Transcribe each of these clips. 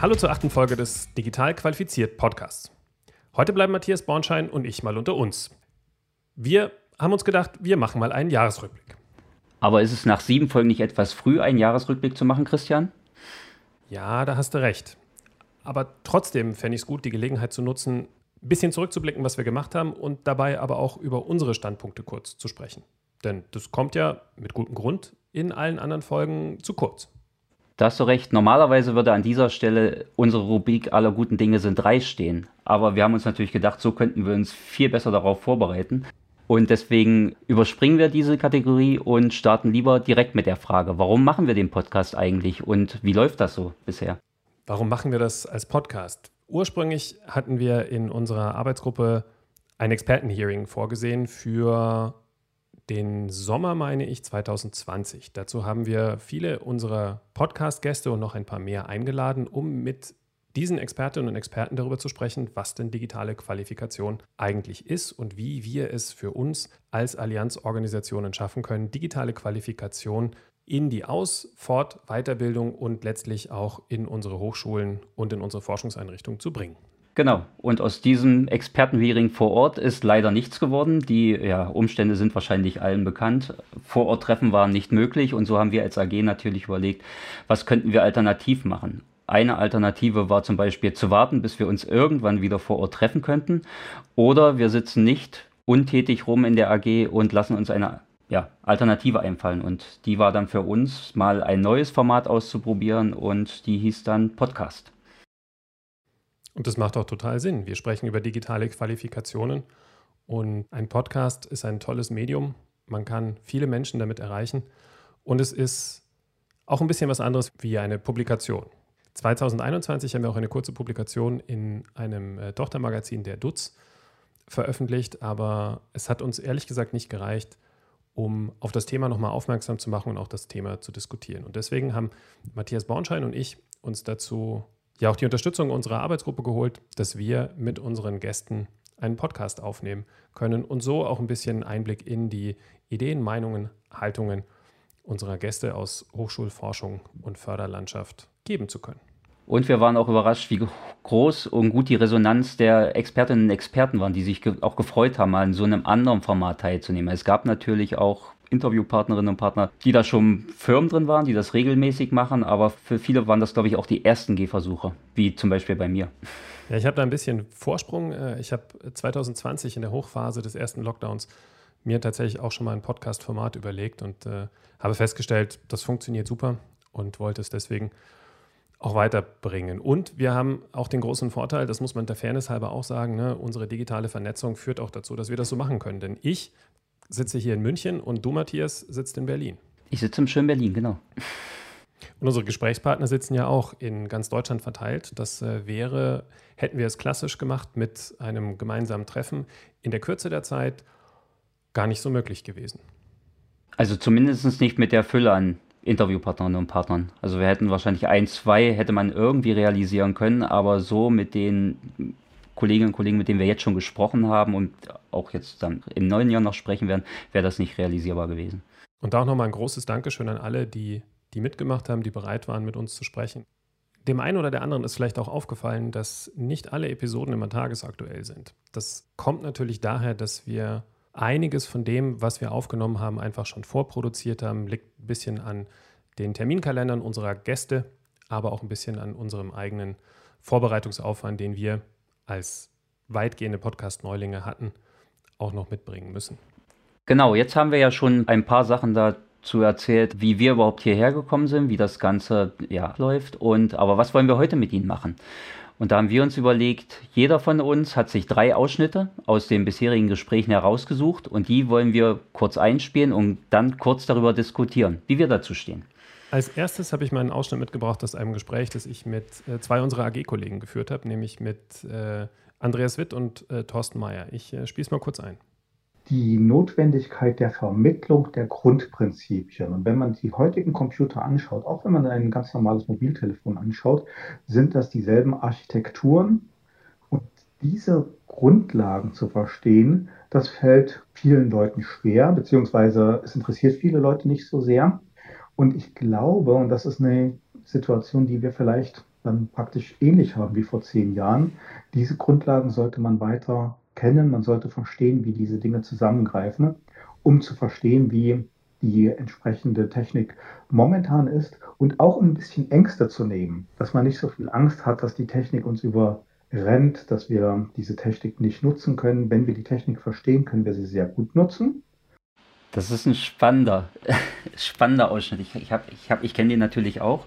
Hallo zur achten Folge des Digital Qualifiziert Podcasts. Heute bleiben Matthias Bornschein und ich mal unter uns. Wir haben uns gedacht, wir machen mal einen Jahresrückblick. Aber ist es nach sieben Folgen nicht etwas früh, einen Jahresrückblick zu machen, Christian? Ja, da hast du recht. Aber trotzdem fände ich es gut, die Gelegenheit zu nutzen, ein bisschen zurückzublicken, was wir gemacht haben und dabei aber auch über unsere Standpunkte kurz zu sprechen. Denn das kommt ja mit gutem Grund in allen anderen Folgen zu kurz. Da hast du recht. Normalerweise würde an dieser Stelle unsere Rubrik aller guten Dinge sind drei stehen. Aber wir haben uns natürlich gedacht, so könnten wir uns viel besser darauf vorbereiten. Und deswegen überspringen wir diese Kategorie und starten lieber direkt mit der Frage, warum machen wir den Podcast eigentlich und wie läuft das so bisher? Warum machen wir das als Podcast? Ursprünglich hatten wir in unserer Arbeitsgruppe ein Expertenhearing vorgesehen für den Sommer, meine ich, 2020. Dazu haben wir viele unserer Podcast-Gäste und noch ein paar mehr eingeladen, um mit diesen Expertinnen und Experten darüber zu sprechen, was denn digitale Qualifikation eigentlich ist und wie wir es für uns als Allianzorganisationen schaffen können, digitale Qualifikation in die Aus-, Fort-, Weiterbildung und letztlich auch in unsere Hochschulen und in unsere Forschungseinrichtungen zu bringen. Genau. Und aus diesem Expertenhearing vor Ort ist leider nichts geworden. Die ja, Umstände sind wahrscheinlich allen bekannt. Vor-Ort-Treffen waren nicht möglich und so haben wir als AG natürlich überlegt, was könnten wir alternativ machen. Eine Alternative war zum Beispiel zu warten, bis wir uns irgendwann wieder vor Ort treffen könnten. Oder wir sitzen nicht untätig rum in der AG und lassen uns eine ja, Alternative einfallen. Und die war dann für uns mal ein neues Format auszuprobieren und die hieß dann Podcast. Und das macht auch total Sinn. Wir sprechen über digitale Qualifikationen und ein Podcast ist ein tolles Medium. Man kann viele Menschen damit erreichen und es ist auch ein bisschen was anderes wie eine Publikation. 2021 haben wir auch eine kurze Publikation in einem äh, Tochtermagazin der Dutz veröffentlicht, aber es hat uns ehrlich gesagt nicht gereicht, um auf das Thema nochmal aufmerksam zu machen und auch das Thema zu diskutieren. Und deswegen haben Matthias Bornschein und ich uns dazu ja auch die Unterstützung unserer Arbeitsgruppe geholt, dass wir mit unseren Gästen einen Podcast aufnehmen können und so auch ein bisschen Einblick in die Ideen, Meinungen, Haltungen unserer Gäste aus Hochschulforschung und Förderlandschaft geben zu können. Und wir waren auch überrascht, wie groß und gut die Resonanz der Expertinnen und Experten waren, die sich auch gefreut haben, an so einem anderen Format teilzunehmen. Es gab natürlich auch Interviewpartnerinnen und Partner, die da schon Firmen drin waren, die das regelmäßig machen, aber für viele waren das, glaube ich, auch die ersten Gehversuche, wie zum Beispiel bei mir. Ja, ich habe da ein bisschen Vorsprung. Äh, ich habe 2020 in der Hochphase des ersten Lockdowns mir tatsächlich auch schon mal ein Podcast-Format überlegt und äh, habe festgestellt, das funktioniert super und wollte es deswegen auch weiterbringen. Und wir haben auch den großen Vorteil, das muss man der Fairness halber auch sagen, ne, unsere digitale Vernetzung führt auch dazu, dass wir das so machen können. Denn ich sitze hier in München und du, Matthias, sitzt in Berlin. Ich sitze im schönen Berlin, genau. Und unsere Gesprächspartner sitzen ja auch in ganz Deutschland verteilt. Das äh, wäre, hätten wir es klassisch gemacht mit einem gemeinsamen Treffen, in der Kürze der Zeit gar nicht so möglich gewesen. Also zumindest nicht mit der Fülle an Interviewpartnerinnen und Partnern. Also wir hätten wahrscheinlich ein, zwei hätte man irgendwie realisieren können, aber so mit den Kolleginnen und Kollegen, mit denen wir jetzt schon gesprochen haben und auch jetzt dann im neuen Jahr noch sprechen werden, wäre das nicht realisierbar gewesen. Und da auch nochmal ein großes Dankeschön an alle, die, die mitgemacht haben, die bereit waren, mit uns zu sprechen. Dem einen oder der anderen ist vielleicht auch aufgefallen, dass nicht alle Episoden immer tagesaktuell sind. Das kommt natürlich daher, dass wir einiges von dem, was wir aufgenommen haben, einfach schon vorproduziert haben. Liegt ein bisschen an den Terminkalendern unserer Gäste, aber auch ein bisschen an unserem eigenen Vorbereitungsaufwand, den wir als weitgehende Podcast-Neulinge hatten, auch noch mitbringen müssen. Genau, jetzt haben wir ja schon ein paar Sachen dazu erzählt, wie wir überhaupt hierher gekommen sind, wie das Ganze ja, läuft. Und aber was wollen wir heute mit Ihnen machen? Und da haben wir uns überlegt, jeder von uns hat sich drei Ausschnitte aus den bisherigen Gesprächen herausgesucht und die wollen wir kurz einspielen und dann kurz darüber diskutieren, wie wir dazu stehen. Als erstes habe ich meinen Ausschnitt mitgebracht aus einem Gespräch, das ich mit äh, zwei unserer AG-Kollegen geführt habe, nämlich mit äh, Andreas Witt und äh, Thorsten Mayer. Ich spiele es mal kurz ein. Die Notwendigkeit der Vermittlung der Grundprinzipien. Und wenn man die heutigen Computer anschaut, auch wenn man ein ganz normales Mobiltelefon anschaut, sind das dieselben Architekturen. Und diese Grundlagen zu verstehen, das fällt vielen Leuten schwer, beziehungsweise es interessiert viele Leute nicht so sehr. Und ich glaube, und das ist eine Situation, die wir vielleicht dann praktisch ähnlich haben wie vor zehn Jahren. Diese Grundlagen sollte man weiter kennen, man sollte verstehen, wie diese Dinge zusammengreifen, um zu verstehen, wie die entsprechende Technik momentan ist und auch um ein bisschen Ängste zu nehmen, dass man nicht so viel Angst hat, dass die Technik uns überrennt, dass wir diese Technik nicht nutzen können. Wenn wir die Technik verstehen, können wir sie sehr gut nutzen. Das ist ein spannender, spannender Ausschnitt. Ich, ich, ich, ich kenne den natürlich auch.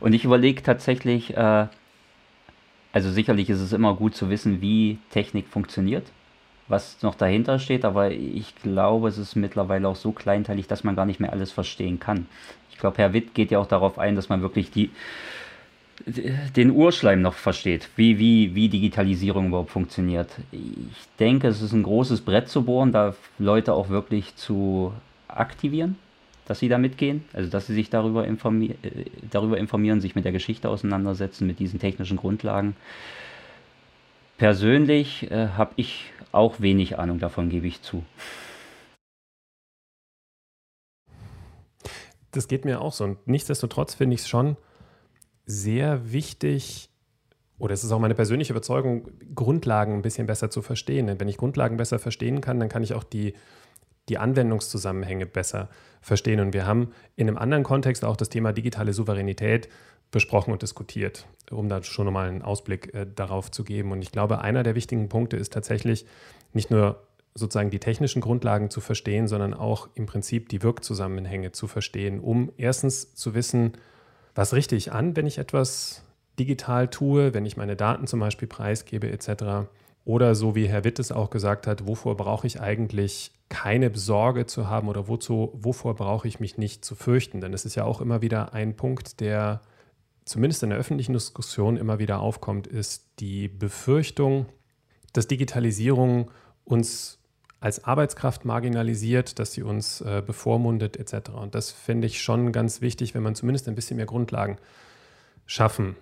Und ich überlege tatsächlich, äh, also sicherlich ist es immer gut zu wissen, wie Technik funktioniert, was noch dahinter steht, aber ich glaube, es ist mittlerweile auch so kleinteilig, dass man gar nicht mehr alles verstehen kann. Ich glaube, Herr Witt geht ja auch darauf ein, dass man wirklich die, den Urschleim noch versteht, wie, wie, wie Digitalisierung überhaupt funktioniert. Ich denke, es ist ein großes Brett zu bohren, da Leute auch wirklich zu aktivieren, dass sie da mitgehen, also dass sie sich darüber, informi äh, darüber informieren, sich mit der Geschichte auseinandersetzen, mit diesen technischen Grundlagen. Persönlich äh, habe ich auch wenig Ahnung davon, gebe ich zu. Das geht mir auch so. Und nichtsdestotrotz finde ich es schon sehr wichtig, oder es ist auch meine persönliche Überzeugung, Grundlagen ein bisschen besser zu verstehen. Denn wenn ich Grundlagen besser verstehen kann, dann kann ich auch die, die Anwendungszusammenhänge besser verstehen. Und wir haben in einem anderen Kontext auch das Thema digitale Souveränität besprochen und diskutiert, um da schon nochmal einen Ausblick äh, darauf zu geben. Und ich glaube, einer der wichtigen Punkte ist tatsächlich nicht nur sozusagen die technischen Grundlagen zu verstehen, sondern auch im Prinzip die Wirkzusammenhänge zu verstehen, um erstens zu wissen, was richte ich an, wenn ich etwas digital tue, wenn ich meine Daten zum Beispiel preisgebe etc. Oder so wie Herr Witt es auch gesagt hat, wovor brauche ich eigentlich keine Sorge zu haben oder wozu, wovor brauche ich mich nicht zu fürchten? Denn es ist ja auch immer wieder ein Punkt, der zumindest in der öffentlichen Diskussion immer wieder aufkommt, ist die Befürchtung, dass Digitalisierung uns als Arbeitskraft marginalisiert, dass sie uns äh, bevormundet etc. Und das finde ich schon ganz wichtig, wenn man zumindest ein bisschen mehr Grundlagen schaffen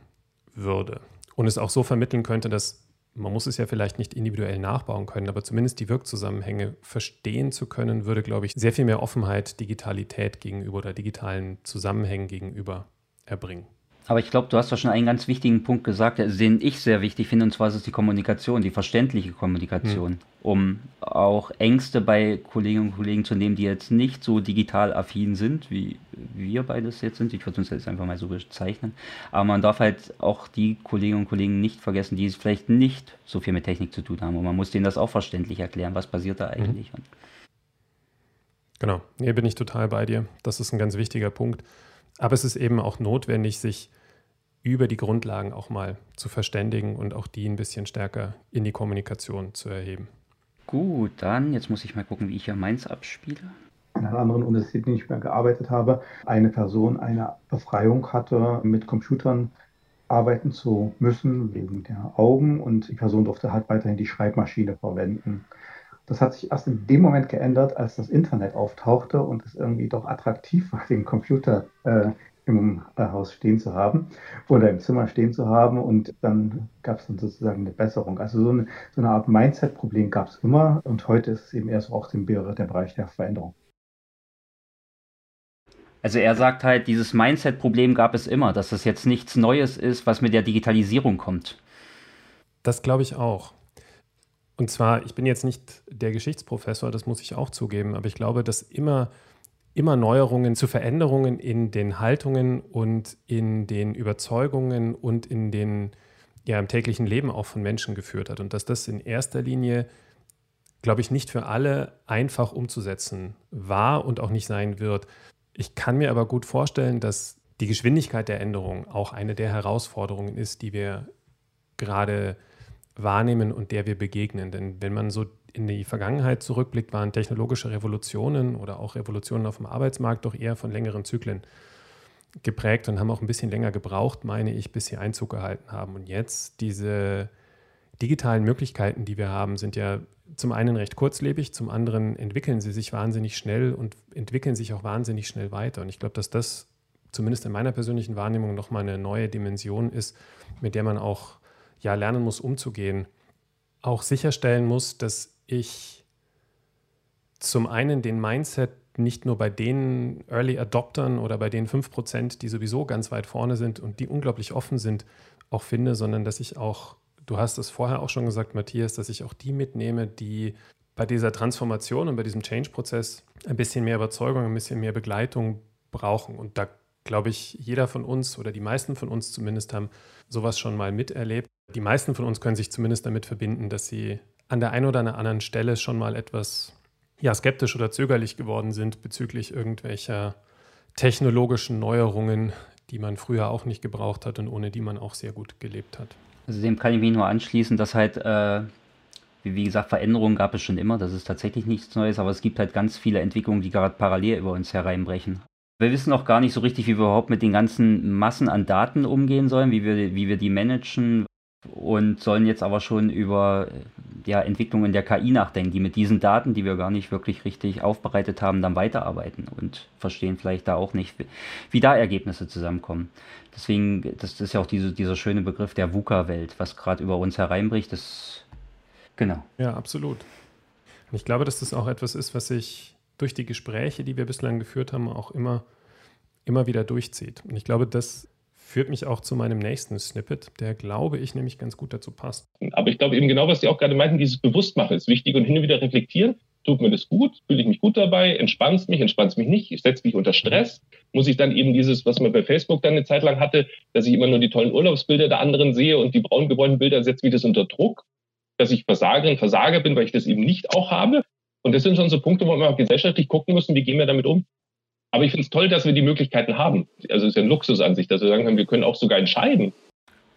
würde und es auch so vermitteln könnte, dass man muss es ja vielleicht nicht individuell nachbauen können, aber zumindest die Wirkzusammenhänge verstehen zu können, würde, glaube ich, sehr viel mehr Offenheit Digitalität gegenüber oder digitalen Zusammenhängen gegenüber erbringen. Aber ich glaube, du hast doch schon einen ganz wichtigen Punkt gesagt, den ich sehr wichtig finde, und zwar ist es die Kommunikation, die verständliche Kommunikation, hm. um auch Ängste bei Kolleginnen und Kollegen zu nehmen, die jetzt nicht so digital affin sind, wie wir beides jetzt sind. Ich würde uns jetzt einfach mal so bezeichnen. Aber man darf halt auch die Kolleginnen und Kollegen nicht vergessen, die vielleicht nicht so viel mit Technik zu tun haben. Und man muss denen das auch verständlich erklären, was passiert da hm. eigentlich. Mhm. Genau, hier bin ich total bei dir. Das ist ein ganz wichtiger Punkt. Aber es ist eben auch notwendig, sich über die Grundlagen auch mal zu verständigen und auch die ein bisschen stärker in die Kommunikation zu erheben. Gut, dann jetzt muss ich mal gucken, wie ich hier meins abspiele. In einer anderen Universität, in der ich mehr gearbeitet habe, eine Person eine Befreiung hatte, mit Computern arbeiten zu müssen wegen der Augen und die Person durfte halt weiterhin die Schreibmaschine verwenden. Das hat sich erst in dem Moment geändert, als das Internet auftauchte und es irgendwie doch attraktiv war, den Computer äh, im äh, Haus stehen zu haben oder im Zimmer stehen zu haben und dann gab es dann sozusagen eine Besserung. Also so eine, so eine Art Mindset-Problem gab es immer und heute ist es eben erst auch der Bereich der Veränderung. Also er sagt halt, dieses Mindset-Problem gab es immer, dass das jetzt nichts Neues ist, was mit der Digitalisierung kommt. Das glaube ich auch. Und zwar, ich bin jetzt nicht der Geschichtsprofessor, das muss ich auch zugeben, aber ich glaube, dass immer, immer Neuerungen zu Veränderungen in den Haltungen und in den Überzeugungen und in den, ja, im täglichen Leben auch von Menschen geführt hat. Und dass das in erster Linie, glaube ich, nicht für alle einfach umzusetzen war und auch nicht sein wird. Ich kann mir aber gut vorstellen, dass die Geschwindigkeit der Änderung auch eine der Herausforderungen ist, die wir gerade wahrnehmen und der wir begegnen. Denn wenn man so in die Vergangenheit zurückblickt, waren technologische Revolutionen oder auch Revolutionen auf dem Arbeitsmarkt doch eher von längeren Zyklen geprägt und haben auch ein bisschen länger gebraucht, meine ich, bis sie Einzug gehalten haben. Und jetzt diese digitalen Möglichkeiten, die wir haben, sind ja zum einen recht kurzlebig, zum anderen entwickeln sie sich wahnsinnig schnell und entwickeln sich auch wahnsinnig schnell weiter. Und ich glaube, dass das zumindest in meiner persönlichen Wahrnehmung nochmal eine neue Dimension ist, mit der man auch ja lernen muss, umzugehen, auch sicherstellen muss, dass ich zum einen den Mindset nicht nur bei den Early Adoptern oder bei den 5%, die sowieso ganz weit vorne sind und die unglaublich offen sind, auch finde, sondern dass ich auch, du hast es vorher auch schon gesagt, Matthias, dass ich auch die mitnehme, die bei dieser Transformation und bei diesem Change-Prozess ein bisschen mehr Überzeugung, ein bisschen mehr Begleitung brauchen. Und da glaube ich, jeder von uns oder die meisten von uns zumindest haben sowas schon mal miterlebt. Die meisten von uns können sich zumindest damit verbinden, dass sie an der einen oder anderen Stelle schon mal etwas ja, skeptisch oder zögerlich geworden sind bezüglich irgendwelcher technologischen Neuerungen, die man früher auch nicht gebraucht hat und ohne die man auch sehr gut gelebt hat. Also dem kann ich mich nur anschließen, dass halt, äh, wie gesagt, Veränderungen gab es schon immer, das ist tatsächlich nichts Neues, aber es gibt halt ganz viele Entwicklungen, die gerade parallel über uns hereinbrechen. Wir wissen auch gar nicht so richtig, wie wir überhaupt mit den ganzen Massen an Daten umgehen sollen, wie wir, wie wir die managen und sollen jetzt aber schon über ja, Entwicklungen der KI nachdenken, die mit diesen Daten, die wir gar nicht wirklich richtig aufbereitet haben, dann weiterarbeiten und verstehen vielleicht da auch nicht, wie da Ergebnisse zusammenkommen. Deswegen, das ist ja auch diese, dieser schöne Begriff der VUCA-Welt, was gerade über uns hereinbricht. Das, genau. Ja, absolut. Und ich glaube, dass das auch etwas ist, was sich durch die Gespräche, die wir bislang geführt haben, auch immer, immer wieder durchzieht. Und ich glaube, das führt mich auch zu meinem nächsten Snippet, der, glaube ich, nämlich ganz gut dazu passt. Aber ich glaube eben genau, was Sie auch gerade meinten, dieses Bewusstmachen ist wichtig und hin und wieder reflektieren. Tut mir das gut? Fühle ich mich gut dabei? Entspannt es mich? Entspannt es mich nicht? Ich setze mich unter Stress? Muss ich dann eben dieses, was man bei Facebook dann eine Zeit lang hatte, dass ich immer nur die tollen Urlaubsbilder der anderen sehe und die braun gewordenen Bilder, setze mich das unter Druck? Dass ich Versagerin, Versager bin, weil ich das eben nicht auch habe? Und das sind schon so Punkte, wo wir auch gesellschaftlich gucken müssen, wie gehen wir damit um? Aber ich finde es toll, dass wir die Möglichkeiten haben. Also es ist ja ein Luxus an sich, dass wir sagen können, wir können auch sogar entscheiden.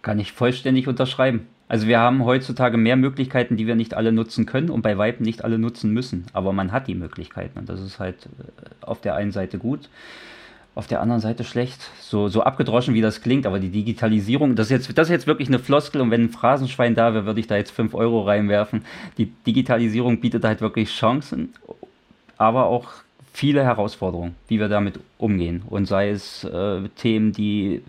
Kann ich vollständig unterschreiben. Also wir haben heutzutage mehr Möglichkeiten, die wir nicht alle nutzen können und bei Weitem nicht alle nutzen müssen. Aber man hat die Möglichkeiten und das ist halt äh, auf der einen Seite gut, auf der anderen Seite schlecht. So, so abgedroschen, wie das klingt, aber die Digitalisierung, das ist, jetzt, das ist jetzt wirklich eine Floskel und wenn ein Phrasenschwein da wäre, würde ich da jetzt 5 Euro reinwerfen. Die Digitalisierung bietet halt wirklich Chancen, aber auch viele Herausforderungen, wie wir damit umgehen. Und sei es äh, Themen, die äh,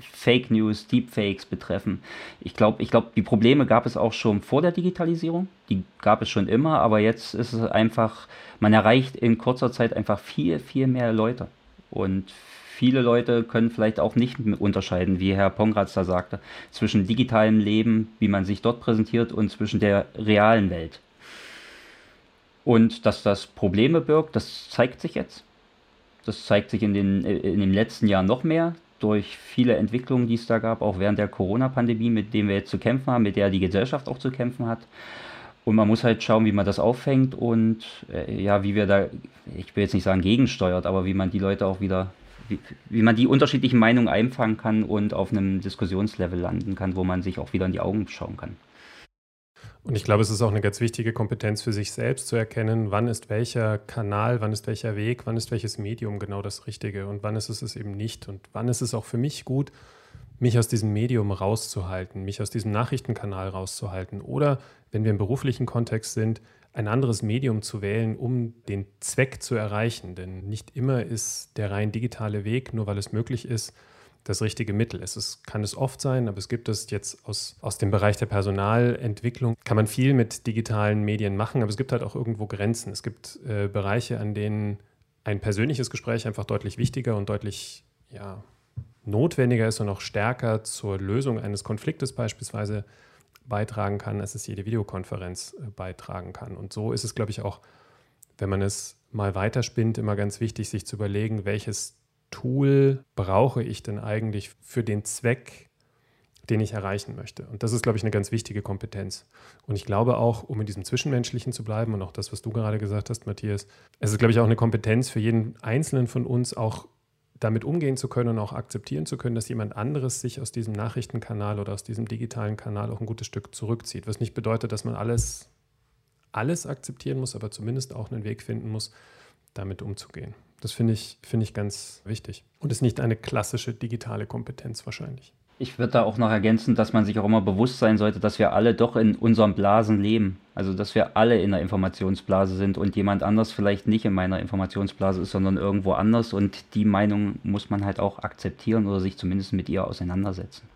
Fake News, Deepfakes betreffen. Ich glaube, ich glaub, die Probleme gab es auch schon vor der Digitalisierung. Die gab es schon immer, aber jetzt ist es einfach, man erreicht in kurzer Zeit einfach viel, viel mehr Leute. Und viele Leute können vielleicht auch nicht unterscheiden, wie Herr Pongratz da sagte, zwischen digitalem Leben, wie man sich dort präsentiert, und zwischen der realen Welt. Und dass das Probleme birgt, das zeigt sich jetzt. Das zeigt sich in den, in den letzten Jahren noch mehr durch viele Entwicklungen, die es da gab, auch während der Corona-Pandemie, mit denen wir jetzt zu kämpfen haben, mit der die Gesellschaft auch zu kämpfen hat. Und man muss halt schauen, wie man das auffängt und äh, ja, wie wir da, ich will jetzt nicht sagen gegensteuert, aber wie man die Leute auch wieder, wie, wie man die unterschiedlichen Meinungen einfangen kann und auf einem Diskussionslevel landen kann, wo man sich auch wieder in die Augen schauen kann. Und ich glaube, es ist auch eine ganz wichtige Kompetenz für sich selbst zu erkennen, wann ist welcher Kanal, wann ist welcher Weg, wann ist welches Medium genau das Richtige und wann ist es es eben nicht. Und wann ist es auch für mich gut, mich aus diesem Medium rauszuhalten, mich aus diesem Nachrichtenkanal rauszuhalten oder, wenn wir im beruflichen Kontext sind, ein anderes Medium zu wählen, um den Zweck zu erreichen. Denn nicht immer ist der rein digitale Weg, nur weil es möglich ist, das richtige Mittel ist. Es kann es oft sein, aber es gibt es jetzt aus, aus dem Bereich der Personalentwicklung, kann man viel mit digitalen Medien machen, aber es gibt halt auch irgendwo Grenzen. Es gibt äh, Bereiche, an denen ein persönliches Gespräch einfach deutlich wichtiger und deutlich ja, notwendiger ist und auch stärker zur Lösung eines Konfliktes beispielsweise beitragen kann, als es jede Videokonferenz äh, beitragen kann. Und so ist es, glaube ich, auch, wenn man es mal weiterspinnt, immer ganz wichtig, sich zu überlegen, welches Tool brauche ich denn eigentlich für den Zweck, den ich erreichen möchte? Und das ist, glaube ich, eine ganz wichtige Kompetenz. Und ich glaube auch, um in diesem Zwischenmenschlichen zu bleiben und auch das, was du gerade gesagt hast, Matthias, es ist, glaube ich, auch eine Kompetenz für jeden Einzelnen von uns, auch damit umgehen zu können und auch akzeptieren zu können, dass jemand anderes sich aus diesem Nachrichtenkanal oder aus diesem digitalen Kanal auch ein gutes Stück zurückzieht. Was nicht bedeutet, dass man alles, alles akzeptieren muss, aber zumindest auch einen Weg finden muss, damit umzugehen. Das finde ich, find ich ganz wichtig. Und ist nicht eine klassische digitale Kompetenz wahrscheinlich. Ich würde da auch noch ergänzen, dass man sich auch immer bewusst sein sollte, dass wir alle doch in unseren Blasen leben. Also, dass wir alle in der Informationsblase sind und jemand anders vielleicht nicht in meiner Informationsblase ist, sondern irgendwo anders. Und die Meinung muss man halt auch akzeptieren oder sich zumindest mit ihr auseinandersetzen.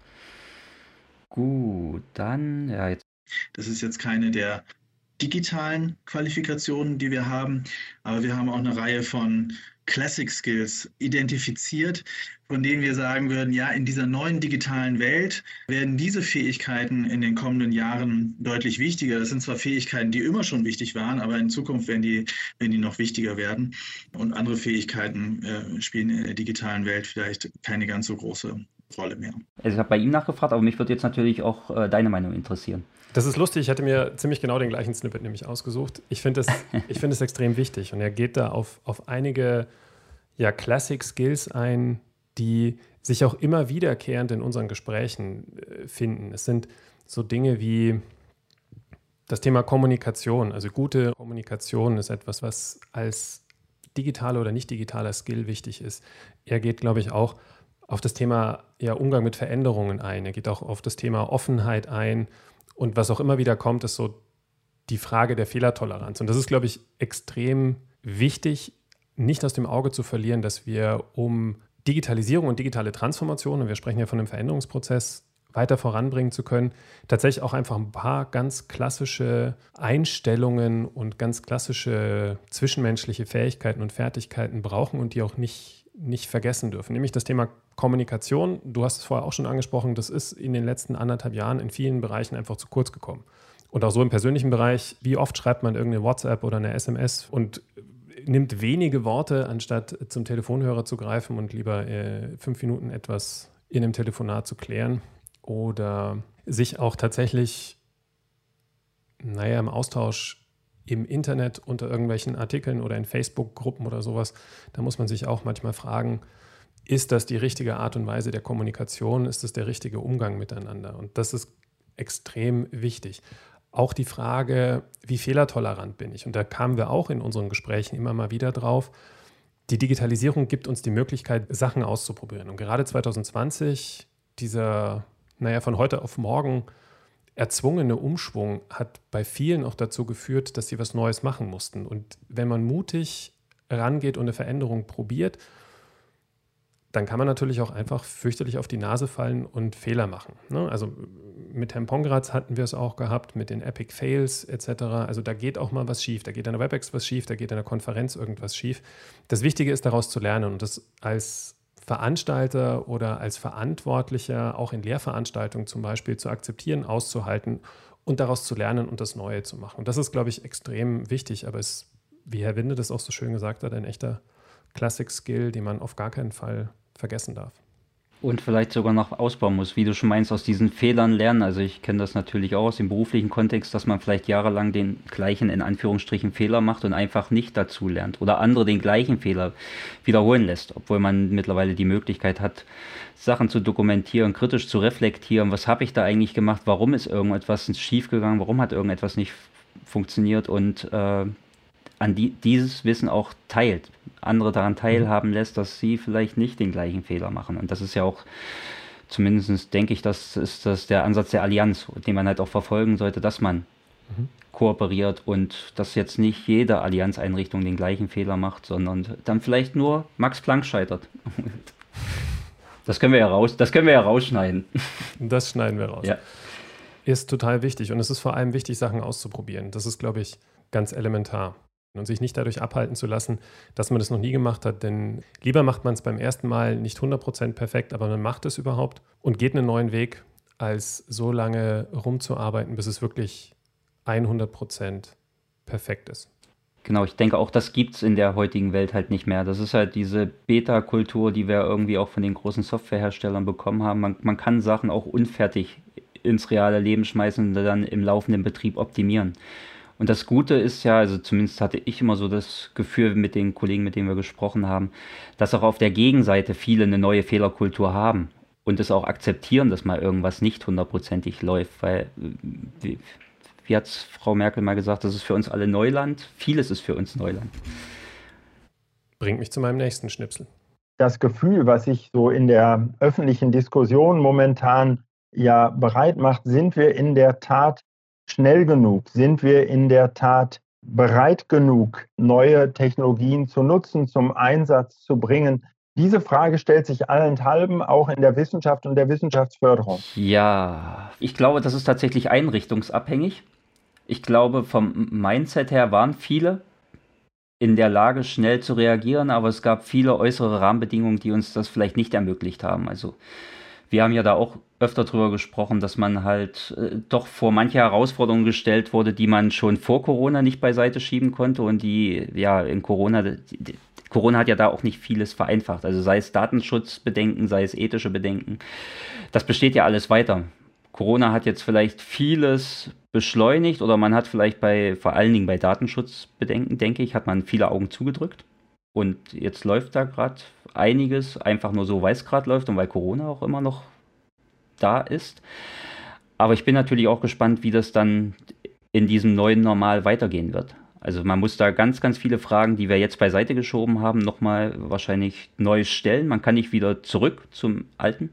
Gut, dann, ja, jetzt. Das ist jetzt keine der digitalen Qualifikationen, die wir haben, aber wir haben auch eine Reihe von Classic Skills identifiziert, von denen wir sagen würden, ja, in dieser neuen digitalen Welt werden diese Fähigkeiten in den kommenden Jahren deutlich wichtiger. Das sind zwar Fähigkeiten, die immer schon wichtig waren, aber in Zukunft werden die, werden die noch wichtiger werden. Und andere Fähigkeiten äh, spielen in der digitalen Welt vielleicht keine ganz so große Rolle mehr. Also ich habe bei ihm nachgefragt, aber mich würde jetzt natürlich auch äh, deine Meinung interessieren. Das ist lustig, ich hatte mir ziemlich genau den gleichen Snippet nämlich ausgesucht. Ich finde es find extrem wichtig und er geht da auf, auf einige ja, Classic Skills ein, die sich auch immer wiederkehrend in unseren Gesprächen äh, finden. Es sind so Dinge wie das Thema Kommunikation. Also gute Kommunikation ist etwas, was als digitaler oder nicht digitaler Skill wichtig ist. Er geht, glaube ich, auch auf das Thema ja, Umgang mit Veränderungen ein. Er geht auch auf das Thema Offenheit ein und was auch immer wieder kommt, ist so die Frage der Fehlertoleranz. Und das ist, glaube ich, extrem wichtig, nicht aus dem Auge zu verlieren, dass wir um Digitalisierung und digitale Transformation, und wir sprechen ja von einem Veränderungsprozess, weiter voranbringen zu können, tatsächlich auch einfach ein paar ganz klassische Einstellungen und ganz klassische zwischenmenschliche Fähigkeiten und Fertigkeiten brauchen und die auch nicht, nicht vergessen dürfen. Nämlich das Thema Kommunikation, du hast es vorher auch schon angesprochen, das ist in den letzten anderthalb Jahren in vielen Bereichen einfach zu kurz gekommen. Und auch so im persönlichen Bereich, wie oft schreibt man irgendeine WhatsApp oder eine SMS und nimmt wenige Worte, anstatt zum Telefonhörer zu greifen und lieber äh, fünf Minuten etwas in einem Telefonat zu klären oder sich auch tatsächlich, naja, im Austausch im Internet unter irgendwelchen Artikeln oder in Facebook-Gruppen oder sowas, da muss man sich auch manchmal fragen, ist das die richtige Art und Weise der Kommunikation? Ist das der richtige Umgang miteinander? Und das ist extrem wichtig. Auch die Frage, wie fehlertolerant bin ich? Und da kamen wir auch in unseren Gesprächen immer mal wieder drauf. Die Digitalisierung gibt uns die Möglichkeit, Sachen auszuprobieren. Und gerade 2020, dieser, naja, von heute auf morgen erzwungene Umschwung hat bei vielen auch dazu geführt, dass sie was Neues machen mussten. Und wenn man mutig rangeht und eine Veränderung probiert dann kann man natürlich auch einfach fürchterlich auf die Nase fallen und Fehler machen. Ne? Also mit Herrn Pongratz hatten wir es auch gehabt, mit den Epic Fails etc. Also da geht auch mal was schief, da geht an der WebEx was schief, da geht an der Konferenz irgendwas schief. Das Wichtige ist daraus zu lernen und das als Veranstalter oder als Verantwortlicher auch in Lehrveranstaltungen zum Beispiel zu akzeptieren, auszuhalten und daraus zu lernen und das Neue zu machen. Und das ist, glaube ich, extrem wichtig, aber es, wie Herr Winde das auch so schön gesagt hat, ein echter Classic-Skill, den man auf gar keinen Fall vergessen darf. Und vielleicht sogar noch ausbauen muss, wie du schon meinst, aus diesen Fehlern lernen. Also ich kenne das natürlich auch aus dem beruflichen Kontext, dass man vielleicht jahrelang den gleichen, in Anführungsstrichen, Fehler macht und einfach nicht dazu lernt oder andere den gleichen Fehler wiederholen lässt, obwohl man mittlerweile die Möglichkeit hat, Sachen zu dokumentieren, kritisch zu reflektieren, was habe ich da eigentlich gemacht, warum ist irgendetwas schiefgegangen, warum hat irgendetwas nicht funktioniert? Und äh, an die, dieses Wissen auch teilt, andere daran mhm. teilhaben lässt, dass sie vielleicht nicht den gleichen Fehler machen. Und das ist ja auch, zumindest denke ich, das ist das der Ansatz der Allianz, den man halt auch verfolgen sollte, dass man mhm. kooperiert und dass jetzt nicht jede Allianzeinrichtung den gleichen Fehler macht, sondern dann vielleicht nur Max Planck scheitert. Das können wir ja raus, das können wir ja rausschneiden. Das schneiden wir raus. Ja. Ist total wichtig und es ist vor allem wichtig, Sachen auszuprobieren. Das ist, glaube ich, ganz elementar und sich nicht dadurch abhalten zu lassen, dass man das noch nie gemacht hat. Denn lieber macht man es beim ersten Mal nicht 100% perfekt, aber man macht es überhaupt und geht einen neuen Weg, als so lange rumzuarbeiten, bis es wirklich 100% perfekt ist. Genau, ich denke auch, das gibt es in der heutigen Welt halt nicht mehr. Das ist halt diese Beta-Kultur, die wir irgendwie auch von den großen Softwareherstellern bekommen haben. Man, man kann Sachen auch unfertig ins reale Leben schmeißen und dann im laufenden Betrieb optimieren. Und das Gute ist ja, also zumindest hatte ich immer so das Gefühl mit den Kollegen, mit denen wir gesprochen haben, dass auch auf der Gegenseite viele eine neue Fehlerkultur haben und es auch akzeptieren, dass mal irgendwas nicht hundertprozentig läuft, weil, wie, wie hat Frau Merkel mal gesagt, das ist für uns alle Neuland, vieles ist für uns Neuland. Bringt mich zu meinem nächsten Schnipsel. Das Gefühl, was sich so in der öffentlichen Diskussion momentan ja bereit macht, sind wir in der Tat schnell genug? Sind wir in der Tat bereit genug, neue Technologien zu nutzen, zum Einsatz zu bringen? Diese Frage stellt sich allenthalben auch in der Wissenschaft und der Wissenschaftsförderung. Ja, ich glaube, das ist tatsächlich einrichtungsabhängig. Ich glaube, vom Mindset her waren viele in der Lage, schnell zu reagieren, aber es gab viele äußere Rahmenbedingungen, die uns das vielleicht nicht ermöglicht haben. Also wir haben ja da auch öfter drüber gesprochen, dass man halt äh, doch vor manche Herausforderungen gestellt wurde, die man schon vor Corona nicht beiseite schieben konnte und die ja in Corona, die, Corona hat ja da auch nicht vieles vereinfacht. Also sei es Datenschutzbedenken, sei es ethische Bedenken. Das besteht ja alles weiter. Corona hat jetzt vielleicht vieles beschleunigt oder man hat vielleicht bei, vor allen Dingen bei Datenschutzbedenken, denke ich, hat man viele Augen zugedrückt. Und jetzt läuft da gerade einiges, einfach nur so, weil es gerade läuft und weil Corona auch immer noch da ist. Aber ich bin natürlich auch gespannt, wie das dann in diesem neuen Normal weitergehen wird. Also man muss da ganz, ganz viele Fragen, die wir jetzt beiseite geschoben haben, nochmal wahrscheinlich neu stellen. Man kann nicht wieder zurück zum Alten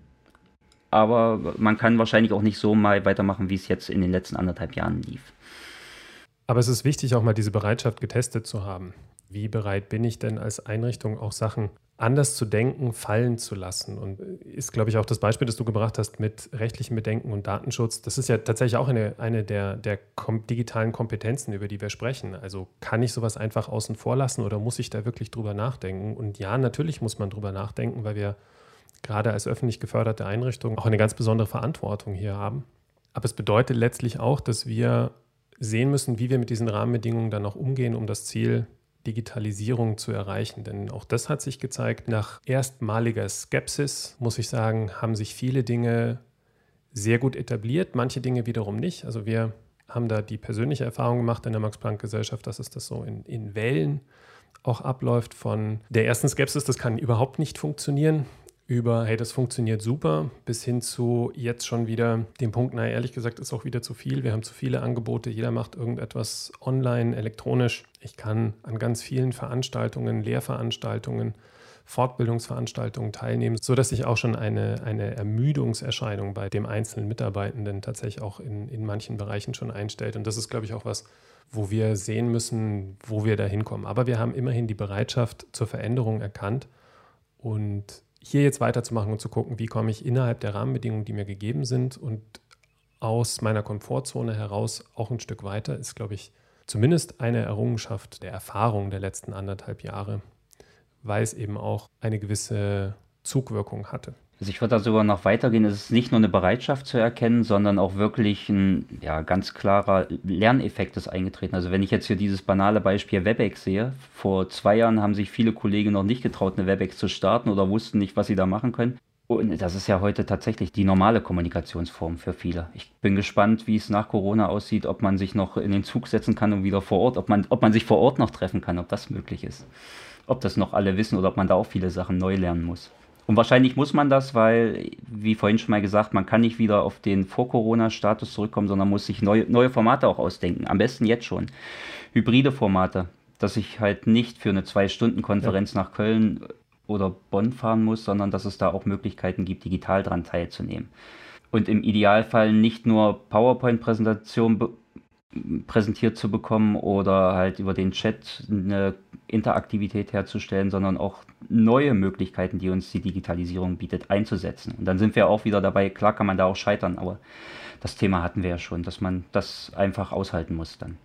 aber man kann wahrscheinlich auch nicht so mal weitermachen, wie es jetzt in den letzten anderthalb Jahren lief. Aber es ist wichtig, auch mal diese Bereitschaft getestet zu haben. Wie bereit bin ich denn als Einrichtung auch Sachen anders zu denken, fallen zu lassen? Und ist, glaube ich, auch das Beispiel, das du gebracht hast mit rechtlichen Bedenken und Datenschutz. Das ist ja tatsächlich auch eine, eine der, der kom digitalen Kompetenzen, über die wir sprechen. Also kann ich sowas einfach außen vor lassen oder muss ich da wirklich drüber nachdenken? Und ja, natürlich muss man drüber nachdenken, weil wir gerade als öffentlich geförderte Einrichtung auch eine ganz besondere Verantwortung hier haben. Aber es bedeutet letztlich auch, dass wir sehen müssen, wie wir mit diesen Rahmenbedingungen dann auch umgehen, um das Ziel Digitalisierung zu erreichen. Denn auch das hat sich gezeigt, nach erstmaliger Skepsis, muss ich sagen, haben sich viele Dinge sehr gut etabliert, manche Dinge wiederum nicht. Also wir haben da die persönliche Erfahrung gemacht in der Max-Planck-Gesellschaft, dass es das so in, in Wellen auch abläuft von der ersten Skepsis, das kann überhaupt nicht funktionieren, über, hey, das funktioniert super, bis hin zu jetzt schon wieder dem Punkt, naja, ehrlich gesagt, ist auch wieder zu viel. Wir haben zu viele Angebote, jeder macht irgendetwas online, elektronisch. Ich kann an ganz vielen Veranstaltungen, Lehrveranstaltungen, Fortbildungsveranstaltungen teilnehmen, sodass sich auch schon eine, eine Ermüdungserscheinung bei dem einzelnen Mitarbeitenden tatsächlich auch in, in manchen Bereichen schon einstellt. Und das ist, glaube ich, auch was, wo wir sehen müssen, wo wir da hinkommen. Aber wir haben immerhin die Bereitschaft zur Veränderung erkannt und hier jetzt weiterzumachen und zu gucken, wie komme ich innerhalb der Rahmenbedingungen, die mir gegeben sind und aus meiner Komfortzone heraus auch ein Stück weiter, ist, glaube ich, zumindest eine Errungenschaft der Erfahrung der letzten anderthalb Jahre, weil es eben auch eine gewisse Zugwirkung hatte. Also ich würde da sogar noch weitergehen. Es ist nicht nur eine Bereitschaft zu erkennen, sondern auch wirklich ein ja, ganz klarer Lerneffekt ist eingetreten. Also wenn ich jetzt hier dieses banale Beispiel WebEx sehe, vor zwei Jahren haben sich viele Kollegen noch nicht getraut, eine WebEx zu starten oder wussten nicht, was sie da machen können. Und das ist ja heute tatsächlich die normale Kommunikationsform für viele. Ich bin gespannt, wie es nach Corona aussieht, ob man sich noch in den Zug setzen kann und wieder vor Ort, ob man, ob man sich vor Ort noch treffen kann, ob das möglich ist. Ob das noch alle wissen oder ob man da auch viele Sachen neu lernen muss. Und wahrscheinlich muss man das, weil, wie vorhin schon mal gesagt, man kann nicht wieder auf den Vor-Corona-Status zurückkommen, sondern muss sich neue, neue Formate auch ausdenken. Am besten jetzt schon. Hybride Formate, dass ich halt nicht für eine Zwei-Stunden-Konferenz ja. nach Köln oder Bonn fahren muss, sondern dass es da auch Möglichkeiten gibt, digital dran teilzunehmen. Und im Idealfall nicht nur PowerPoint-Präsentationen präsentiert zu bekommen oder halt über den Chat eine Interaktivität herzustellen, sondern auch neue Möglichkeiten, die uns die Digitalisierung bietet, einzusetzen. Und dann sind wir auch wieder dabei, klar kann man da auch scheitern, aber das Thema hatten wir ja schon, dass man das einfach aushalten muss dann.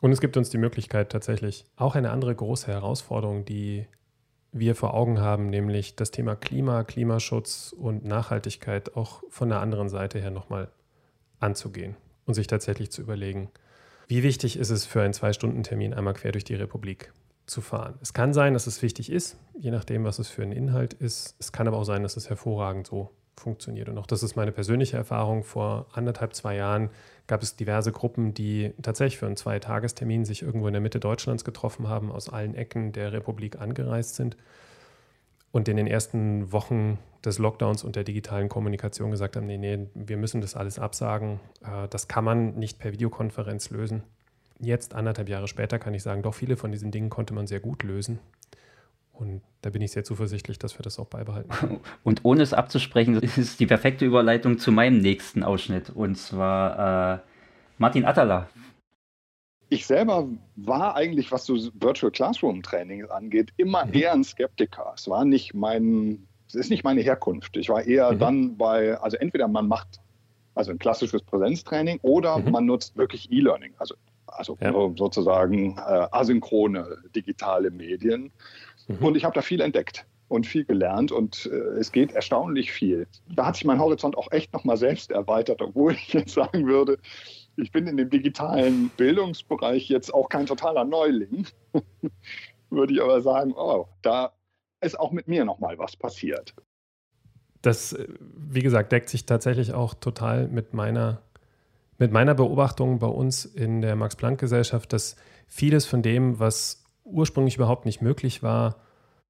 Und es gibt uns die Möglichkeit tatsächlich auch eine andere große Herausforderung, die wir vor Augen haben, nämlich das Thema Klima, Klimaschutz und Nachhaltigkeit auch von der anderen Seite her nochmal anzugehen und sich tatsächlich zu überlegen, wie wichtig ist es für einen Zwei-Stunden-Termin einmal quer durch die Republik zu fahren. Es kann sein, dass es wichtig ist, je nachdem, was es für ein Inhalt ist. Es kann aber auch sein, dass es hervorragend so funktioniert. Und auch das ist meine persönliche Erfahrung. Vor anderthalb, zwei Jahren gab es diverse Gruppen, die tatsächlich für einen Zweitagestermin sich irgendwo in der Mitte Deutschlands getroffen haben, aus allen Ecken der Republik angereist sind und in den ersten Wochen des Lockdowns und der digitalen Kommunikation gesagt haben, nee, nee, wir müssen das alles absagen. Äh, das kann man nicht per Videokonferenz lösen. Jetzt, anderthalb Jahre später, kann ich sagen, doch viele von diesen Dingen konnte man sehr gut lösen. Und da bin ich sehr zuversichtlich, dass wir das auch beibehalten. Und ohne es abzusprechen, ist die perfekte Überleitung zu meinem nächsten Ausschnitt. Und zwar äh, Martin Attala ich selber war eigentlich, was so Virtual Classroom Training angeht, immer mhm. eher ein Skeptiker. Es war nicht mein, es ist nicht meine Herkunft. Ich war eher mhm. dann bei, also entweder man macht also ein klassisches Präsenztraining, oder mhm. man nutzt wirklich E-Learning, also, also ja. sozusagen äh, asynchrone digitale Medien. Mhm. Und ich habe da viel entdeckt und viel gelernt und äh, es geht erstaunlich viel. Da hat sich mein Horizont auch echt nochmal selbst erweitert, obwohl ich jetzt sagen würde, ich bin in dem digitalen Bildungsbereich jetzt auch kein totaler Neuling. würde ich aber sagen, oh, da ist auch mit mir nochmal was passiert. Das, äh, wie gesagt, deckt sich tatsächlich auch total mit meiner, mit meiner Beobachtung bei uns in der Max-Planck-Gesellschaft, dass vieles von dem, was ursprünglich überhaupt nicht möglich war,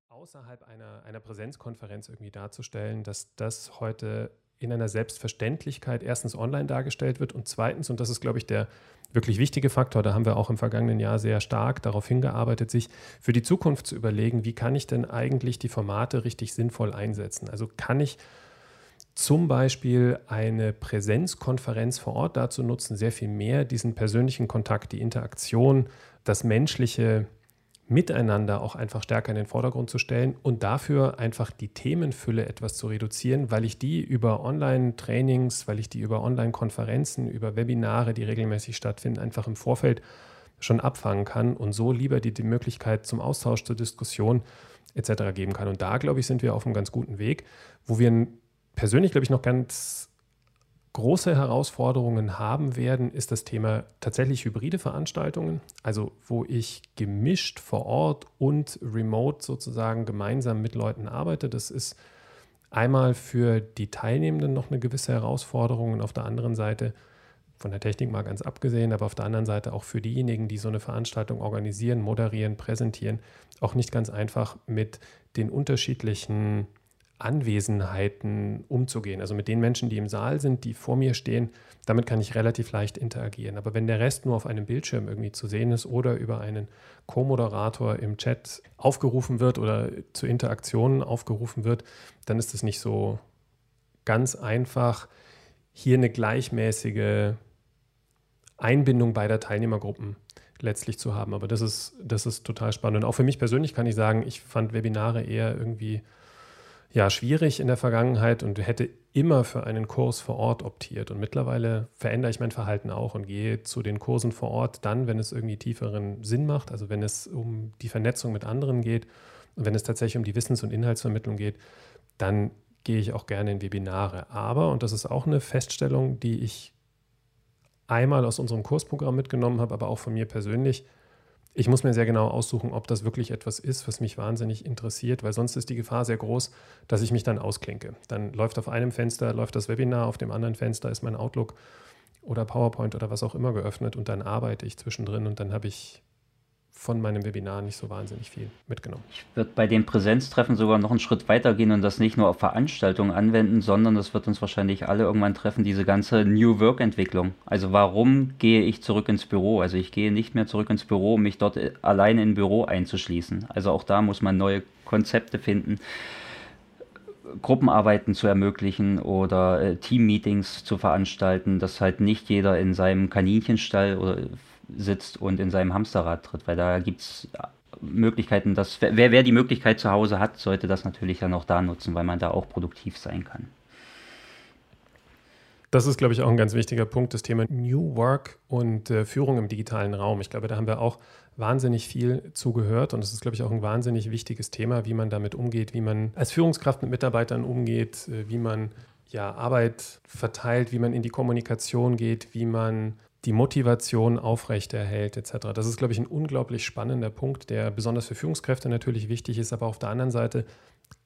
außerhalb einer, einer Präsenzkonferenz irgendwie darzustellen, dass das heute in einer Selbstverständlichkeit erstens online dargestellt wird und zweitens, und das ist, glaube ich, der wirklich wichtige Faktor, da haben wir auch im vergangenen Jahr sehr stark darauf hingearbeitet, sich für die Zukunft zu überlegen, wie kann ich denn eigentlich die Formate richtig sinnvoll einsetzen? Also kann ich zum Beispiel eine Präsenzkonferenz vor Ort dazu nutzen, sehr viel mehr diesen persönlichen Kontakt, die Interaktion, das menschliche Miteinander auch einfach stärker in den Vordergrund zu stellen und dafür einfach die Themenfülle etwas zu reduzieren, weil ich die über Online-Trainings, weil ich die über Online-Konferenzen, über Webinare, die regelmäßig stattfinden, einfach im Vorfeld schon abfangen kann und so lieber die, die Möglichkeit zum Austausch, zur Diskussion etc. geben kann. Und da, glaube ich, sind wir auf einem ganz guten Weg, wo wir persönlich, glaube ich, noch ganz große Herausforderungen haben werden, ist das Thema tatsächlich hybride Veranstaltungen, also wo ich gemischt vor Ort und remote sozusagen gemeinsam mit Leuten arbeite. Das ist einmal für die Teilnehmenden noch eine gewisse Herausforderung und auf der anderen Seite von der Technik mal ganz abgesehen, aber auf der anderen Seite auch für diejenigen, die so eine Veranstaltung organisieren, moderieren, präsentieren, auch nicht ganz einfach mit den unterschiedlichen Anwesenheiten umzugehen. Also mit den Menschen, die im Saal sind, die vor mir stehen, damit kann ich relativ leicht interagieren. Aber wenn der Rest nur auf einem Bildschirm irgendwie zu sehen ist oder über einen Co-Moderator im Chat aufgerufen wird oder zu Interaktionen aufgerufen wird, dann ist es nicht so ganz einfach, hier eine gleichmäßige Einbindung beider Teilnehmergruppen letztlich zu haben. Aber das ist, das ist total spannend. Und auch für mich persönlich kann ich sagen, ich fand Webinare eher irgendwie ja, schwierig in der Vergangenheit und hätte immer für einen Kurs vor Ort optiert. Und mittlerweile verändere ich mein Verhalten auch und gehe zu den Kursen vor Ort dann, wenn es irgendwie tieferen Sinn macht, also wenn es um die Vernetzung mit anderen geht und wenn es tatsächlich um die Wissens- und Inhaltsvermittlung geht, dann gehe ich auch gerne in Webinare. Aber, und das ist auch eine Feststellung, die ich einmal aus unserem Kursprogramm mitgenommen habe, aber auch von mir persönlich, ich muss mir sehr genau aussuchen, ob das wirklich etwas ist, was mich wahnsinnig interessiert, weil sonst ist die Gefahr sehr groß, dass ich mich dann ausklinke. Dann läuft auf einem Fenster, läuft das Webinar, auf dem anderen Fenster ist mein Outlook oder PowerPoint oder was auch immer geöffnet und dann arbeite ich zwischendrin und dann habe ich von meinem Webinar nicht so wahnsinnig viel mitgenommen. Ich würde bei den Präsenztreffen sogar noch einen Schritt weiter gehen und das nicht nur auf Veranstaltungen anwenden, sondern das wird uns wahrscheinlich alle irgendwann treffen, diese ganze New Work-Entwicklung. Also warum gehe ich zurück ins Büro? Also ich gehe nicht mehr zurück ins Büro, um mich dort alleine im Büro einzuschließen. Also auch da muss man neue Konzepte finden. Gruppenarbeiten zu ermöglichen oder äh, Team-Meetings zu veranstalten, dass halt nicht jeder in seinem Kaninchenstall oder sitzt und in seinem Hamsterrad tritt, weil da gibt es Möglichkeiten, dass wer, wer die Möglichkeit zu Hause hat, sollte das natürlich dann auch da nutzen, weil man da auch produktiv sein kann. Das ist, glaube ich, auch ein ganz wichtiger Punkt, das Thema New Work und äh, Führung im digitalen Raum. Ich glaube, da haben wir auch wahnsinnig viel zugehört und es ist, glaube ich, auch ein wahnsinnig wichtiges Thema, wie man damit umgeht, wie man als Führungskraft mit Mitarbeitern umgeht, äh, wie man ja, Arbeit verteilt, wie man in die Kommunikation geht, wie man die Motivation aufrechterhält etc. Das ist, glaube ich, ein unglaublich spannender Punkt, der besonders für Führungskräfte natürlich wichtig ist, aber auf der anderen Seite,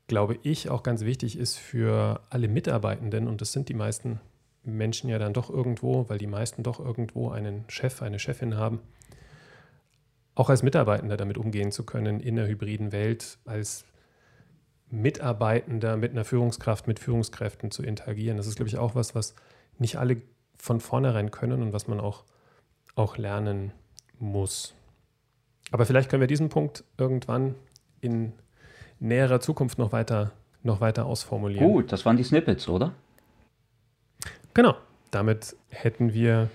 glaube ich, auch ganz wichtig ist für alle Mitarbeitenden und das sind die meisten Menschen ja dann doch irgendwo, weil die meisten doch irgendwo einen Chef, eine Chefin haben, auch als Mitarbeitender damit umgehen zu können in der hybriden Welt, als Mitarbeitender mit einer Führungskraft, mit Führungskräften zu interagieren. Das ist, glaube ich, auch was, was nicht alle von vornherein können und was man auch, auch lernen muss. Aber vielleicht können wir diesen Punkt irgendwann in näherer Zukunft noch weiter, noch weiter ausformulieren. Gut, das waren die Snippets, oder? Genau. Damit hätten wir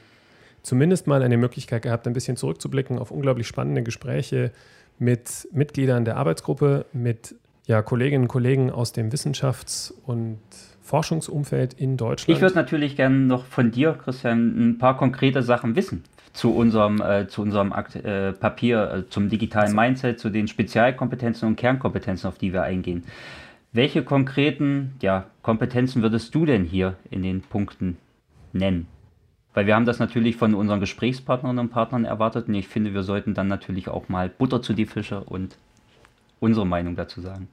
zumindest mal eine Möglichkeit gehabt, ein bisschen zurückzublicken auf unglaublich spannende Gespräche mit Mitgliedern der Arbeitsgruppe, mit ja, Kolleginnen und Kollegen aus dem Wissenschafts- und Forschungsumfeld in Deutschland. Ich würde natürlich gerne noch von dir, Christian, ein paar konkrete Sachen wissen zu unserem, äh, zu unserem Akt, äh, Papier, äh, zum digitalen Mindset, zu den Spezialkompetenzen und Kernkompetenzen, auf die wir eingehen. Welche konkreten ja, Kompetenzen würdest du denn hier in den Punkten nennen? Weil wir haben das natürlich von unseren Gesprächspartnerinnen und Partnern erwartet und ich finde, wir sollten dann natürlich auch mal Butter zu die Fische und unsere Meinung dazu sagen.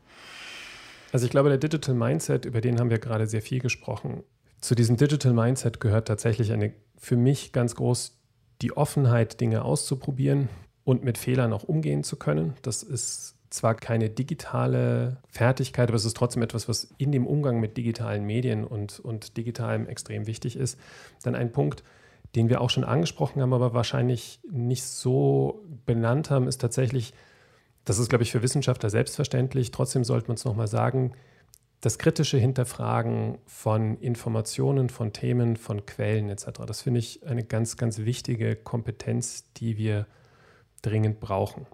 Also ich glaube, der Digital Mindset, über den haben wir gerade sehr viel gesprochen. Zu diesem Digital Mindset gehört tatsächlich eine für mich ganz groß die Offenheit, Dinge auszuprobieren und mit Fehlern auch umgehen zu können. Das ist zwar keine digitale Fertigkeit, aber es ist trotzdem etwas, was in dem Umgang mit digitalen Medien und, und digitalem extrem wichtig ist. Dann ein Punkt, den wir auch schon angesprochen haben, aber wahrscheinlich nicht so benannt haben, ist tatsächlich, das ist, glaube ich, für Wissenschaftler selbstverständlich. Trotzdem sollte man es nochmal sagen, das kritische Hinterfragen von Informationen, von Themen, von Quellen etc. Das finde ich eine ganz, ganz wichtige Kompetenz, die wir dringend brauchen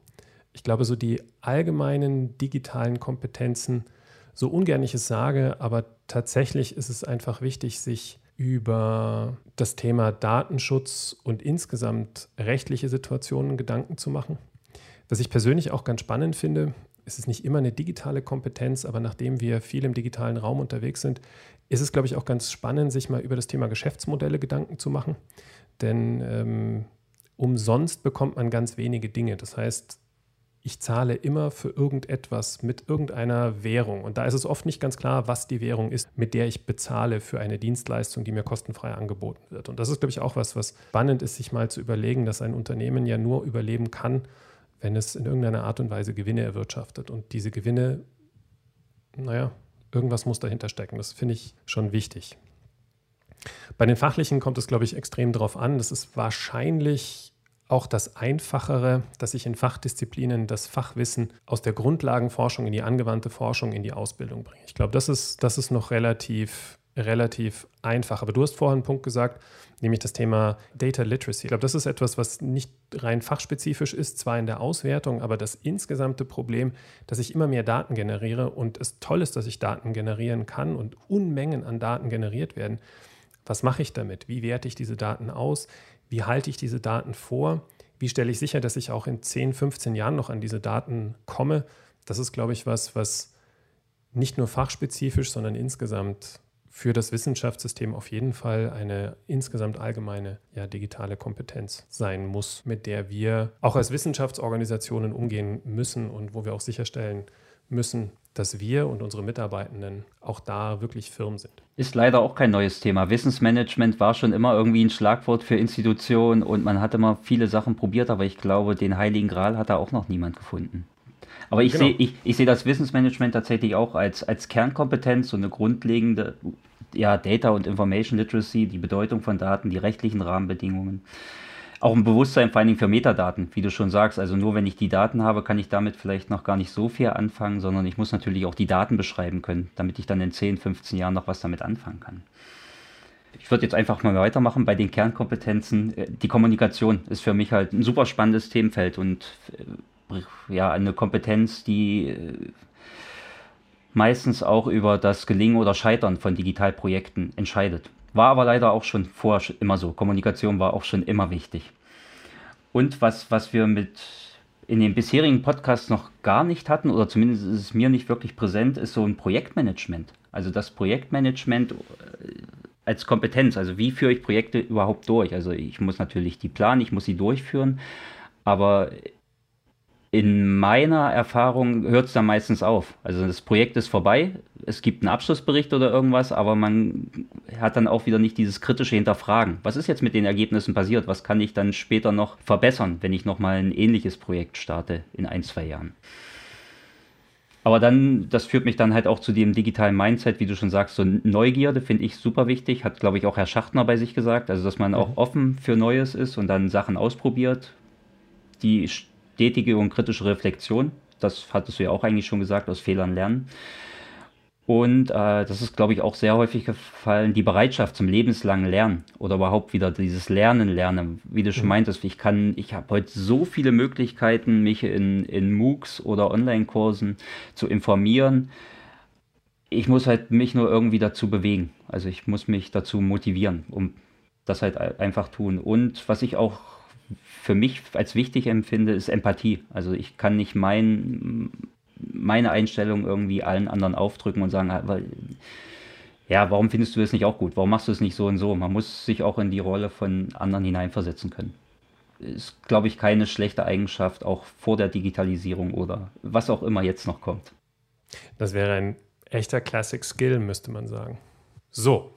ich glaube, so die allgemeinen digitalen Kompetenzen, so ungern ich es sage, aber tatsächlich ist es einfach wichtig, sich über das Thema Datenschutz und insgesamt rechtliche Situationen Gedanken zu machen. Was ich persönlich auch ganz spannend finde, ist es nicht immer eine digitale Kompetenz, aber nachdem wir viel im digitalen Raum unterwegs sind, ist es, glaube ich, auch ganz spannend, sich mal über das Thema Geschäftsmodelle Gedanken zu machen. Denn ähm, umsonst bekommt man ganz wenige Dinge. Das heißt, ich zahle immer für irgendetwas mit irgendeiner Währung. Und da ist es oft nicht ganz klar, was die Währung ist, mit der ich bezahle für eine Dienstleistung, die mir kostenfrei angeboten wird. Und das ist, glaube ich, auch was, was spannend ist, sich mal zu überlegen, dass ein Unternehmen ja nur überleben kann, wenn es in irgendeiner Art und Weise Gewinne erwirtschaftet. Und diese Gewinne, naja, irgendwas muss dahinter stecken. Das finde ich schon wichtig. Bei den fachlichen kommt es, glaube ich, extrem darauf an. Das ist wahrscheinlich auch das Einfachere, dass ich in Fachdisziplinen das Fachwissen aus der Grundlagenforschung in die angewandte Forschung, in die Ausbildung bringe. Ich glaube, das ist, das ist noch relativ, relativ einfach. Aber du hast vorhin einen Punkt gesagt, nämlich das Thema Data Literacy. Ich glaube, das ist etwas, was nicht rein fachspezifisch ist, zwar in der Auswertung, aber das insgesamte Problem, dass ich immer mehr Daten generiere und es toll ist, dass ich Daten generieren kann und Unmengen an Daten generiert werden. Was mache ich damit? Wie werte ich diese Daten aus? Wie halte ich diese Daten vor? Wie stelle ich sicher, dass ich auch in 10, 15 Jahren noch an diese Daten komme? Das ist, glaube ich, was, was nicht nur fachspezifisch, sondern insgesamt für das Wissenschaftssystem auf jeden Fall eine insgesamt allgemeine ja, digitale Kompetenz sein muss, mit der wir auch als Wissenschaftsorganisationen umgehen müssen und wo wir auch sicherstellen müssen, dass wir und unsere Mitarbeitenden auch da wirklich firm sind. Ist leider auch kein neues Thema. Wissensmanagement war schon immer irgendwie ein Schlagwort für Institutionen und man hat immer viele Sachen probiert, aber ich glaube, den Heiligen Gral hat da auch noch niemand gefunden. Aber ich genau. sehe ich, ich seh das Wissensmanagement tatsächlich auch als, als Kernkompetenz, so eine grundlegende ja, Data und Information Literacy, die Bedeutung von Daten, die rechtlichen Rahmenbedingungen auch ein Bewusstsein vor allen Dingen für Metadaten, wie du schon sagst. Also nur wenn ich die Daten habe, kann ich damit vielleicht noch gar nicht so viel anfangen, sondern ich muss natürlich auch die Daten beschreiben können, damit ich dann in 10, 15 Jahren noch was damit anfangen kann. Ich würde jetzt einfach mal weitermachen bei den Kernkompetenzen. Äh, die Kommunikation ist für mich halt ein super spannendes Themenfeld und äh, ja, eine Kompetenz, die äh, meistens auch über das Gelingen oder Scheitern von Digitalprojekten entscheidet. War aber leider auch schon vorher immer so. Kommunikation war auch schon immer wichtig. Und was, was wir mit in den bisherigen Podcasts noch gar nicht hatten, oder zumindest ist es mir nicht wirklich präsent, ist so ein Projektmanagement. Also das Projektmanagement äh, als Kompetenz. Also wie führe ich Projekte überhaupt durch? Also ich muss natürlich die planen, ich muss sie durchführen, aber in meiner Erfahrung hört es dann meistens auf. Also das Projekt ist vorbei, es gibt einen Abschlussbericht oder irgendwas, aber man hat dann auch wieder nicht dieses kritische Hinterfragen. Was ist jetzt mit den Ergebnissen passiert? Was kann ich dann später noch verbessern, wenn ich nochmal ein ähnliches Projekt starte in ein, zwei Jahren? Aber dann, das führt mich dann halt auch zu dem digitalen Mindset, wie du schon sagst, so Neugierde finde ich super wichtig, hat glaube ich auch Herr Schachtner bei sich gesagt, also dass man auch mhm. offen für Neues ist und dann Sachen ausprobiert, die stetige und kritische Reflexion. Das hattest du ja auch eigentlich schon gesagt, aus Fehlern lernen. Und äh, das ist, glaube ich, auch sehr häufig gefallen, die Bereitschaft zum lebenslangen Lernen oder überhaupt wieder dieses Lernen, Lernen. Wie du schon mhm. meintest, ich kann, ich habe heute so viele Möglichkeiten, mich in, in MOOCs oder Online-Kursen zu informieren. Ich muss halt mich nur irgendwie dazu bewegen. Also ich muss mich dazu motivieren, um das halt einfach tun. Und was ich auch für mich als wichtig empfinde, ist Empathie. Also ich kann nicht mein, meine Einstellung irgendwie allen anderen aufdrücken und sagen, ah, ja, warum findest du das nicht auch gut? Warum machst du es nicht so und so? Man muss sich auch in die Rolle von anderen hineinversetzen können. Ist, glaube ich, keine schlechte Eigenschaft, auch vor der Digitalisierung oder was auch immer jetzt noch kommt. Das wäre ein echter Classic Skill, müsste man sagen. So,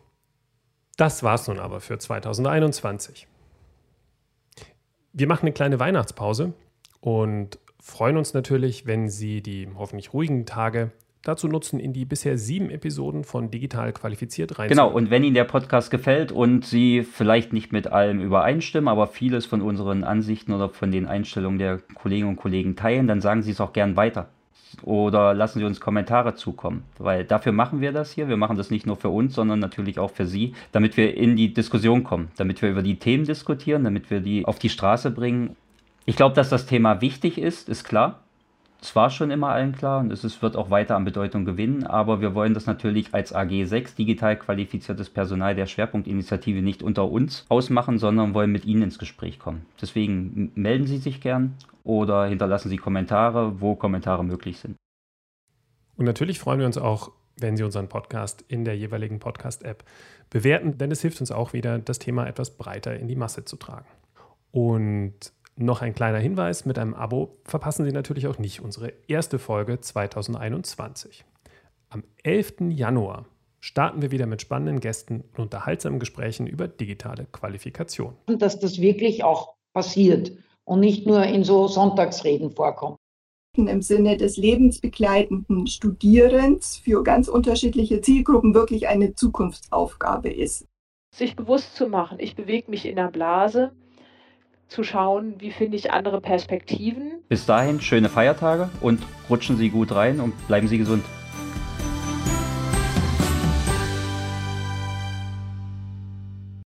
das war's nun aber für 2021. Wir machen eine kleine Weihnachtspause und freuen uns natürlich, wenn Sie die hoffentlich ruhigen Tage dazu nutzen, in die bisher sieben Episoden von Digital Qualifiziert rein. Genau, und wenn Ihnen der Podcast gefällt und Sie vielleicht nicht mit allem übereinstimmen, aber vieles von unseren Ansichten oder von den Einstellungen der Kolleginnen und Kollegen teilen, dann sagen Sie es auch gern weiter. Oder lassen Sie uns Kommentare zukommen, weil dafür machen wir das hier. Wir machen das nicht nur für uns, sondern natürlich auch für Sie, damit wir in die Diskussion kommen, damit wir über die Themen diskutieren, damit wir die auf die Straße bringen ich glaube, dass das Thema wichtig ist, ist klar. Es war schon immer allen klar und es wird auch weiter an Bedeutung gewinnen, aber wir wollen das natürlich als AG6 digital qualifiziertes Personal der Schwerpunktinitiative nicht unter uns ausmachen, sondern wollen mit Ihnen ins Gespräch kommen. Deswegen melden Sie sich gern oder hinterlassen Sie Kommentare, wo Kommentare möglich sind. Und natürlich freuen wir uns auch, wenn Sie unseren Podcast in der jeweiligen Podcast-App bewerten, denn es hilft uns auch wieder, das Thema etwas breiter in die Masse zu tragen. Und noch ein kleiner Hinweis, mit einem Abo verpassen Sie natürlich auch nicht unsere erste Folge 2021. Am 11. Januar starten wir wieder mit spannenden Gästen und unterhaltsamen Gesprächen über digitale Qualifikation. Dass das wirklich auch passiert und nicht nur in so Sonntagsreden vorkommt. Im Sinne des lebensbegleitenden Studierens für ganz unterschiedliche Zielgruppen wirklich eine Zukunftsaufgabe ist. Sich bewusst zu machen, ich bewege mich in der Blase zu schauen, wie finde ich andere Perspektiven. Bis dahin schöne Feiertage und rutschen Sie gut rein und bleiben Sie gesund.